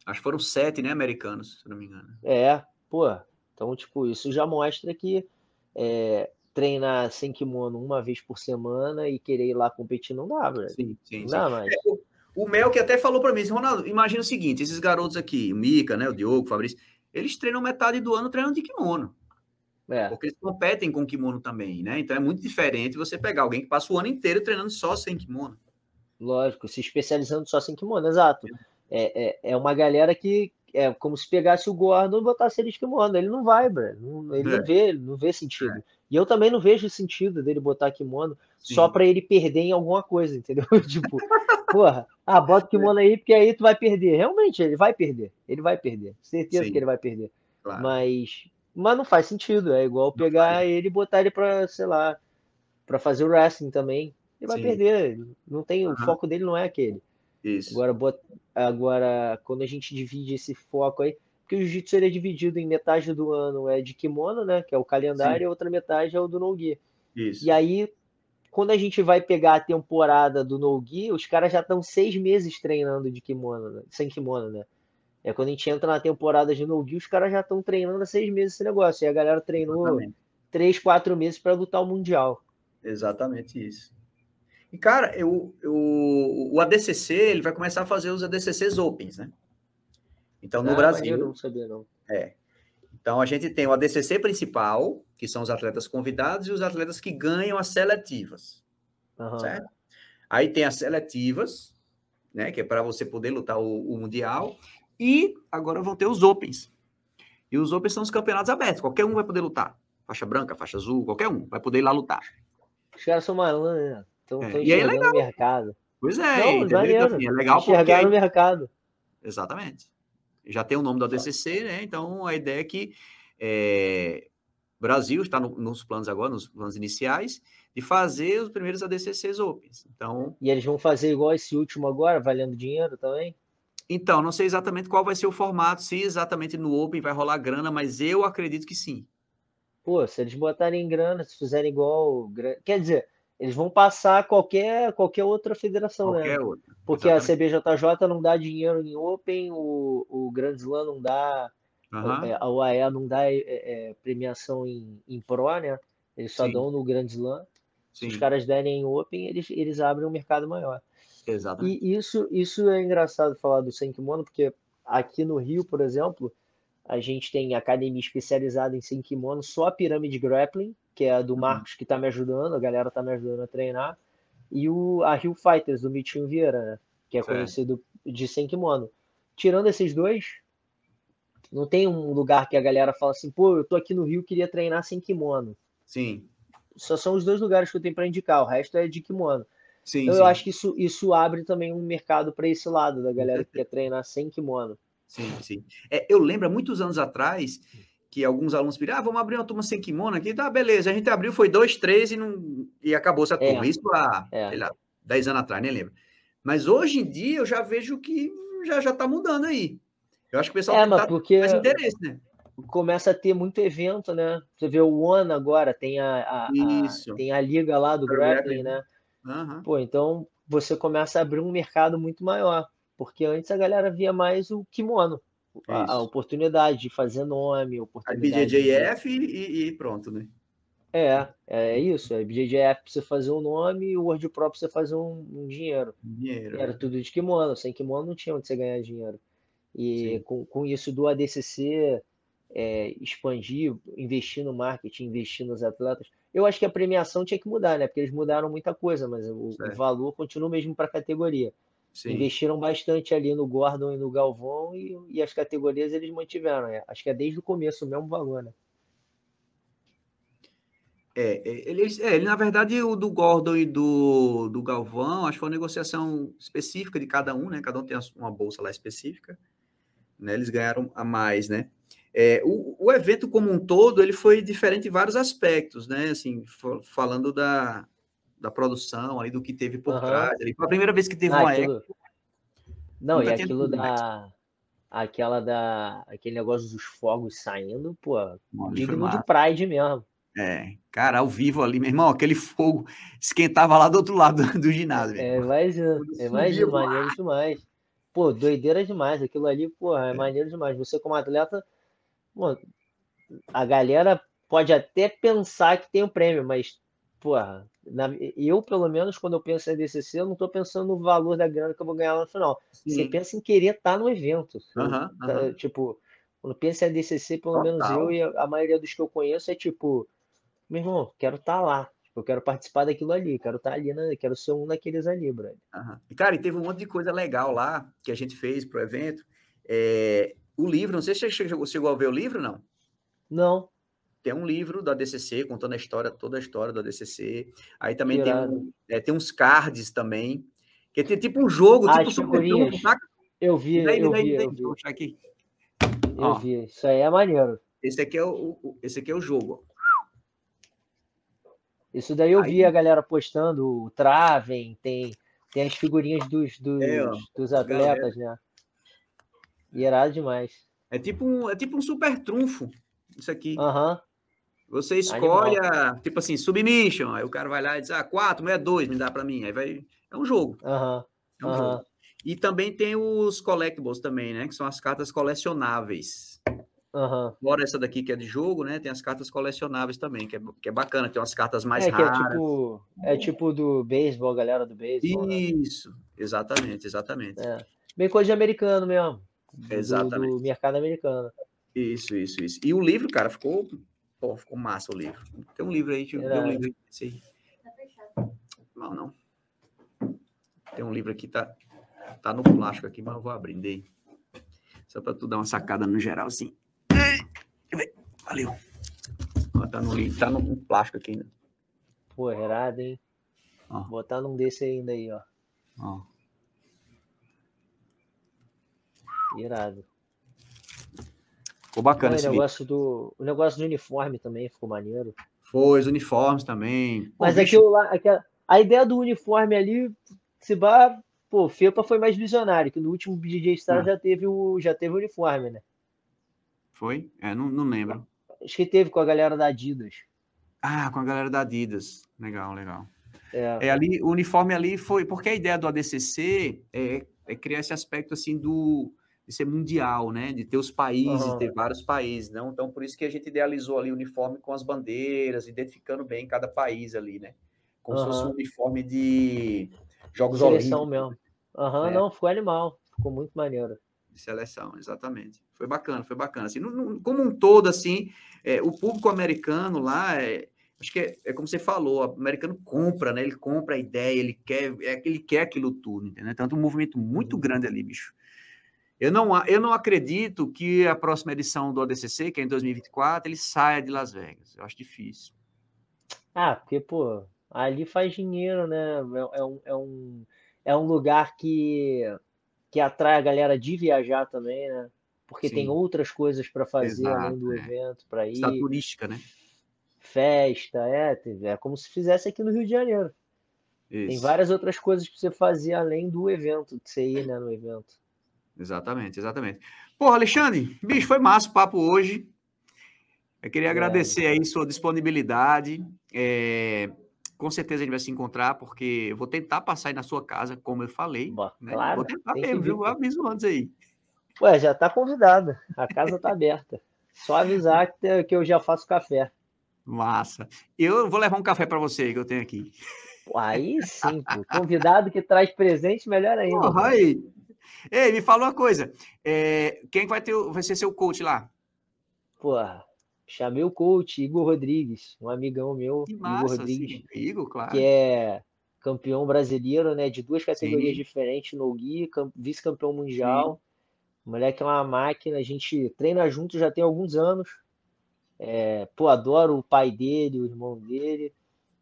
Acho que foram sete, né, americanos, se não me engano. É, pô. Então, tipo, isso já mostra que é, treinar sem kimono uma vez por semana e querer ir lá competir não dá, velho. Sim, sim. Não sim. dá mais. É, o Mel que até falou para mim, Ronaldo, imagina o seguinte, esses garotos aqui, o Mica, né, o Diogo, o Fabrício, eles treinam metade do ano treinando de kimono. É. Porque eles competem com kimono também, né? Então é muito diferente você pegar alguém que passa o ano inteiro treinando só sem kimono. Lógico, se especializando só sem kimono, exato. É, é, é uma galera que é como se pegasse o Gordon e botasse ele de kimono. Ele não vai, bro. Ele é. não vê, não vê sentido. É. E eu também não vejo sentido dele botar kimono Sim. só para ele perder em alguma coisa, entendeu? tipo, porra, ah, bota o kimono aí porque aí tu vai perder. Realmente, ele vai perder. Ele vai perder. Certeza Sim. que ele vai perder. Claro. Mas, mas não faz sentido. É igual pegar ele e botar ele pra, sei lá, para fazer o wrestling também. Ele vai Sim. perder. Não tem, uhum. O foco dele não é aquele. Isso. Agora, bota, agora, quando a gente divide esse foco aí, porque o jiu-jitsu é dividido em metade do ano é de kimono, né? Que é o calendário, Sim. e a outra metade é o do no-gi. Isso. E aí, quando a gente vai pegar a temporada do no-gi, os caras já estão seis meses treinando de kimono, né? sem kimono, né? É quando a gente entra na temporada de no-gi, os caras já estão treinando há seis meses esse negócio. E a galera treinou Exatamente. três, quatro meses para lutar o Mundial. Exatamente isso. E, cara, eu, eu, o ADCC ele vai começar a fazer os ADCCs Opens, né? Então, no ah, Brasil. Eu não sabia, não. É. Então, a gente tem o ADCC principal, que são os atletas convidados, e os atletas que ganham as seletivas. Uhum. Certo? Aí tem as seletivas, né? Que é para você poder lutar o, o, Mundial. E agora vão ter os Opens. E os Opens são os campeonatos abertos. Qualquer um vai poder lutar. Faixa branca, faixa azul, qualquer um vai poder ir lá lutar. Os caras são malandros, né? Então, é. E aí é legal. mercado. Pois é, não, então, assim, é legal porque... no mercado. Exatamente. Já tem o nome do ADCC, né? Então, a ideia é que é, Brasil está no, nos planos agora, nos planos iniciais, de fazer os primeiros ADCCs Opens. Então, e eles vão fazer igual esse último agora, valendo dinheiro também? Então, não sei exatamente qual vai ser o formato, se exatamente no Open vai rolar grana, mas eu acredito que sim. Pô, se eles botarem grana, se fizerem igual. Quer dizer, eles vão passar qualquer, qualquer outra federação, né? qualquer né? Outra. Porque Exatamente. a CBJJ não dá dinheiro em Open, o, o Grand Slam não dá, uhum. a UAE não dá é, é, premiação em, em Pro, né? Eles só Sim. dão no Grand Slam. Se os caras derem em Open, eles, eles abrem um mercado maior. Exatamente. E isso, isso é engraçado falar do Senkimono, porque aqui no Rio, por exemplo, a gente tem academia especializada em Senkimono, só a Pirâmide Grappling, que é a do uhum. Marcos, que está me ajudando, a galera está me ajudando a treinar, e o, a Rio Fighters, do Mitinho Vieira, né? Que é conhecido de Senkimono. Tirando esses dois, não tem um lugar que a galera fala assim, pô, eu tô aqui no Rio, queria treinar sem kimono. Sim. Só são os dois lugares que eu tenho para indicar, o resto é de kimono. Sim, então sim. eu acho que isso, isso abre também um mercado para esse lado da galera que quer treinar sem kimono. Sim, sim. É, eu lembro, há muitos anos atrás, que alguns alunos pediram, ah, vamos abrir uma turma sem kimono aqui, tá, beleza, a gente abriu, foi dois, três e, não... e acabou essa turma, é. isso há, é. sei lá, dez anos atrás, nem lembro. Mas hoje em dia eu já vejo que já, já tá mudando aí. Eu acho que o pessoal é, tá porque mais interesse, né? Começa a ter muito evento, né? Você vê o One agora, tem a, a, a tem a liga lá do grappling, né? Uhum. Pô, então você começa a abrir um mercado muito maior, porque antes a galera via mais o kimono a, a, oportunidade de fazer nome, oportunidade. A BJJF de... e, e, pronto, né? É, é isso. A BJJF você fazer um nome e o World Pro você fazer um, um dinheiro. Dinheiro. Era é. tudo de kimono. Sem kimono não tinha onde você ganhar dinheiro. E com, com isso do ADCC é, expandir, investir no marketing, investir nos atletas. Eu acho que a premiação tinha que mudar, né? Porque eles mudaram muita coisa, mas o, o valor continua mesmo para a categoria. Sim. Investiram bastante ali no Gordon e no Galvão e, e as categorias eles mantiveram. Né? Acho que é desde o começo o mesmo valor, né? É, é ele, é, ele, na verdade, o do Gordon e do, do Galvão, acho que foi uma negociação específica de cada um, né? Cada um tem uma bolsa lá específica, né? Eles ganharam a mais, né? É, o, o evento como um todo, ele foi diferente em vários aspectos, né? Assim, falando da, da produção, aí do que teve por uhum. trás. Foi a primeira vez que teve ah, uma aquilo... Não, e aquilo da. Aquela da. Aquele negócio dos fogos saindo, pô, digno de Pride mesmo. É, cara, ao vivo ali, meu irmão, aquele fogo esquentava lá do outro lado do ginásio. É, imagina, imagina, maneiro demais. Pô, doideira demais, aquilo ali, pô, é, é. maneiro demais. Você como atleta, pô, a galera pode até pensar que tem um prêmio, mas, porra, na, eu, pelo menos, quando eu penso em DCC, eu não estou pensando no valor da grana que eu vou ganhar no final. Sim. Você pensa em querer estar tá no evento. Uhum, Tipo, quando pensa em DCC, pelo Total. menos eu e a maioria dos que eu conheço é tipo, meu irmão, quero estar tá lá. Eu quero participar daquilo ali, quero estar tá ali, né? quero ser um daqueles ali, brother. Uhum. E, cara, e teve um monte de coisa legal lá que a gente fez pro evento. É, o livro, não sei se você chegou, chegou a ver o livro, não? Não tem um livro da DCC contando a história, toda a história da DCC. Aí também tem, um, é, tem uns cards também, que tem tipo um jogo, ah, tipo Super Eu vi, daí, eu daí, vi, daí, eu vi. Vou aqui. Eu ó, vi, isso aí é maneiro. Esse aqui é o, o esse aqui é o jogo. Isso daí eu aí, vi a galera postando, o Traven, tem, tem as figurinhas dos, dos, é, dos atletas, galera. né? Irado demais. É tipo um, é tipo um super trunfo, isso aqui. Aham. Uhum. Você escolhe, a, tipo assim, submission, aí o cara vai lá e diz, ah, quatro, não é dois, me dá para mim. Aí vai. É um jogo. Uhum. É um uhum. jogo. E também tem os collectibles também, né? Que são as cartas colecionáveis. Uhum. Fora essa daqui que é de jogo, né? Tem as cartas colecionáveis também, que é, que é bacana, tem umas cartas mais é, raras. É, tipo, é tipo do beisebol, galera do beisebol. Né? Isso, né? exatamente, exatamente. É. Bem coisa de americano mesmo. Exatamente. Do, do, mercado americano. Isso, isso, isso. E o livro, cara, ficou. Pô, ficou massa o livro. Tem um livro aí, tem um livro aí. Não, não. Tem um livro aqui, tá, tá no plástico aqui, mas eu vou abrir. Só para tu dar uma sacada no geral, assim. Valeu. Tá, no, tá no plástico aqui ainda. Pô, errado, hein? Ó. Botar num desse ainda aí, ó. Ó. Irado. Ficou bacana esse o negócio do O negócio do uniforme também ficou maneiro. Foi, os uniformes também. Mas Pô, aquilo lá, aquela, a ideia do uniforme ali, se vá, pô, FEPA foi mais visionário, que no último DJ Star ah. já teve o já teve o uniforme, né? Foi? É, não, não lembro. Acho que teve com a galera da Adidas. Ah, com a galera da Adidas. Legal, legal. É. é ali, o uniforme ali foi. Porque a ideia do ADCC é, é criar esse aspecto assim do de ser mundial, né? De ter os países, uhum. ter vários países, não? Então, por isso que a gente idealizou ali o uniforme com as bandeiras, identificando bem cada país ali, né? Como uhum. se fosse um uniforme de Jogos Seleção Olímpicos. mesmo. Aham, uhum, não, ficou animal. Ficou muito maneiro de seleção, exatamente. Foi bacana, foi bacana. Assim, como um todo, assim, é, o público americano lá, é, acho que é, é, como você falou, o americano compra, né? Ele compra a ideia, ele quer, é, ele quer aquilo tudo, entendeu? Tanto um movimento muito uhum. grande ali, bicho. Eu não, eu não acredito que a próxima edição do ADCC, que é em 2024, ele saia de Las Vegas. Eu acho difícil. Ah, porque, pô, ali faz dinheiro, né? É, é um, é, um, é um lugar que que atrai a galera de viajar também, né? Porque Sim. tem outras coisas para fazer Exato, além do é. evento, para ir. Está turística, né? Festa, é, é como se fizesse aqui no Rio de Janeiro. Isso. Tem várias outras coisas para você fazer além do evento, de você ir né, no evento. Exatamente, exatamente. Porra, Alexandre, bicho, foi massa o papo hoje. Eu queria é. agradecer aí sua disponibilidade. É, com certeza a gente vai se encontrar, porque eu vou tentar passar aí na sua casa, como eu falei. Boa, né? Claro. Vou tentar mesmo, viu? Aviso antes aí. Ué, já tá convidada. A casa tá aberta. Só avisar que eu já faço café. Massa. Eu vou levar um café para você que eu tenho aqui. Aí sim, pô. Convidado que traz presente, melhor ainda. Porra, aí. Ei, me fala uma coisa. É, quem vai, ter, vai ser seu coach lá? Porra, chamei o coach Igor Rodrigues, um amigão meu, que massa, Igor Rodrigues, sim. Igor, claro. que é campeão brasileiro, né, de duas categorias sim. diferentes no Gui, vice-campeão mundial. Sim. O moleque é uma máquina, a gente treina junto já tem alguns anos. É, pô, adoro o pai dele, o irmão dele.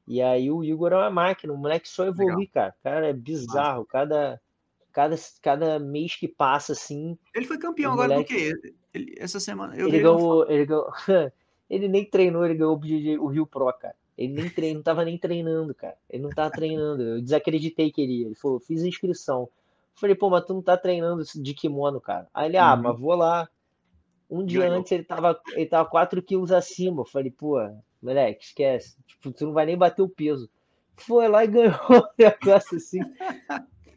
E aí o Igor é uma máquina, o moleque só evolui, Legal. cara. Cara, é bizarro. Cada, cada, cada mês que passa, assim. Ele foi campeão agora moleque... do quê? Ele, essa semana. ele, ganhou, ele ganhou. ele nem treinou, ele ganhou o, Rio Pro, cara. Ele nem treinou, não tava nem treinando, cara. Ele não tava treinando. Eu desacreditei que ele ia. Ele falou, fiz inscrição. falei, pô, mas tu não tá treinando de kimono, cara. Aí ele, ah, uhum. mas vou lá. Um dia Ganhou. antes ele tava, ele tava 4 quilos acima. Eu falei, pô, moleque, esquece. Tipo, tu não vai nem bater o peso. Foi lá e ganhou o negócio assim.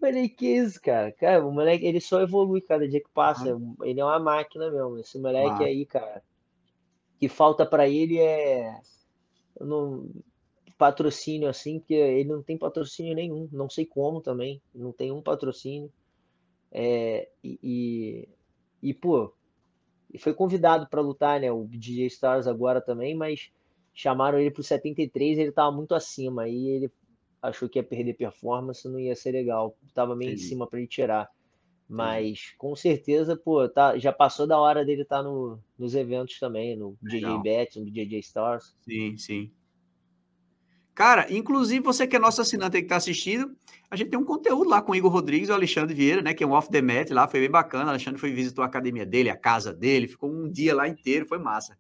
Falei, que isso, cara? Cara, o moleque, ele só evolui cada dia que passa. Ele é uma máquina mesmo. Esse moleque ah. aí, cara. que falta para ele é. Não, patrocínio assim, porque ele não tem patrocínio nenhum. Não sei como também. Não tem um patrocínio. É, e, e, e, pô, foi convidado para lutar, né? O DJ Stars agora também, mas chamaram ele pro 73, ele tava muito acima. Aí ele achou que ia perder performance, não ia ser legal. Tava meio Entendi. em cima para ele tirar. Mas com certeza, pô, tá, já passou da hora dele estar tá no, nos eventos também, no legal. DJ Bet, no DJ Stars. Sim, sim. Cara, inclusive você que é nosso assinante aí que tá assistindo, a gente tem um conteúdo lá com o Igor Rodrigues e o Alexandre Vieira, né? Que é um off the mat lá, foi bem bacana. O Alexandre foi visitou a academia dele, a casa dele, ficou um dia lá inteiro, foi massa.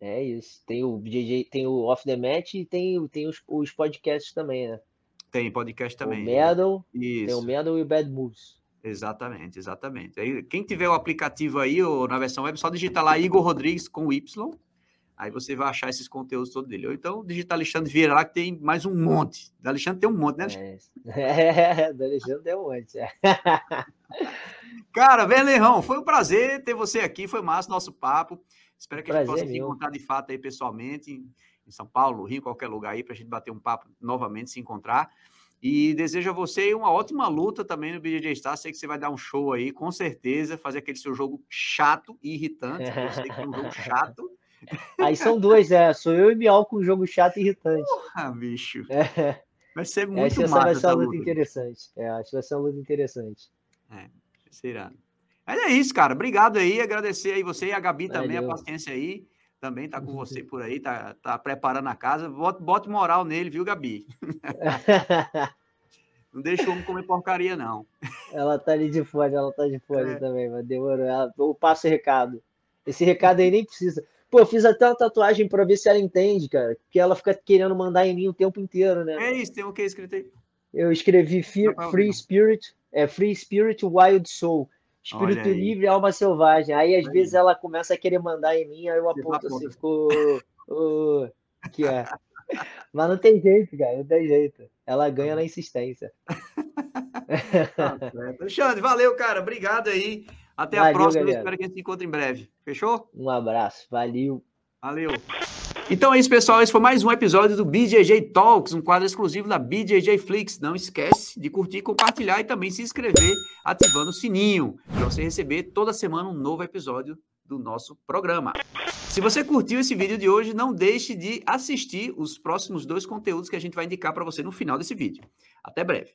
É isso. Tem o DJ, tem o Off the Match e tem, tem os, os podcasts também, né? Tem podcast também. O Medal, isso. tem o Medal e o Bad Moves. Exatamente, exatamente. Aí, quem tiver o aplicativo aí, ou na versão web, só digitar lá Igor Rodrigues com Y, aí você vai achar esses conteúdos todos dele. Ou então digita Alexandre Vieira lá, que tem mais um monte. Da Alexandre tem um monte, né? É, é da Alexandre tem um monte. É. Cara, Verlerrão, foi um prazer ter você aqui, foi massa nosso papo. Espero que a gente possa se encontrar de fato aí pessoalmente, em São Paulo, Rio, qualquer lugar aí, para a gente bater um papo novamente, se encontrar. E desejo a você uma ótima luta também no BJJ Star. Sei que você vai dar um show aí, com certeza, fazer aquele seu jogo chato e irritante. Você que é um jogo chato. Aí são dois, é. Sou eu e Miau com um jogo chato e irritante. Porra, bicho. É. Vai ser muito acho massa. Vai ser uma luta, luta interessante. É, acho que vai ser uma luta interessante. É, será. Mas é isso, cara. Obrigado aí. Agradecer aí você e a Gabi Valeu. também, a paciência aí. Também tá com você por aí, tá, tá preparando a casa. Bota, bota moral nele, viu, Gabi? não deixa o homem comer porcaria, não. Ela tá ali de fora, ela tá de fora é. também, mas demorou. Ela, eu passo o recado. Esse recado aí nem precisa. Pô, eu fiz até uma tatuagem para ver se ela entende, cara. Porque ela fica querendo mandar em mim o tempo inteiro, né? É isso, tem o que escrito aí? Eu escrevi Free Spirit, é Free Spirit Wild Soul. Espírito livre, alma selvagem. Aí, às aí. vezes, ela começa a querer mandar em mim, aí eu aponto assim, ficou. Oh, que é. Mas não tem jeito, cara, não tem jeito. Ela ganha na insistência. Tá Alexandre, valeu, cara. Obrigado aí. Até valeu, a próxima. Galera. Espero que a gente se encontre em breve. Fechou? Um abraço. Valeu. Valeu. Então é isso, pessoal. Esse foi mais um episódio do BJJ Talks, um quadro exclusivo da BJJ Flix. Não esquece de curtir, compartilhar e também se inscrever ativando o sininho para você receber toda semana um novo episódio do nosso programa. Se você curtiu esse vídeo de hoje, não deixe de assistir os próximos dois conteúdos que a gente vai indicar para você no final desse vídeo. Até breve.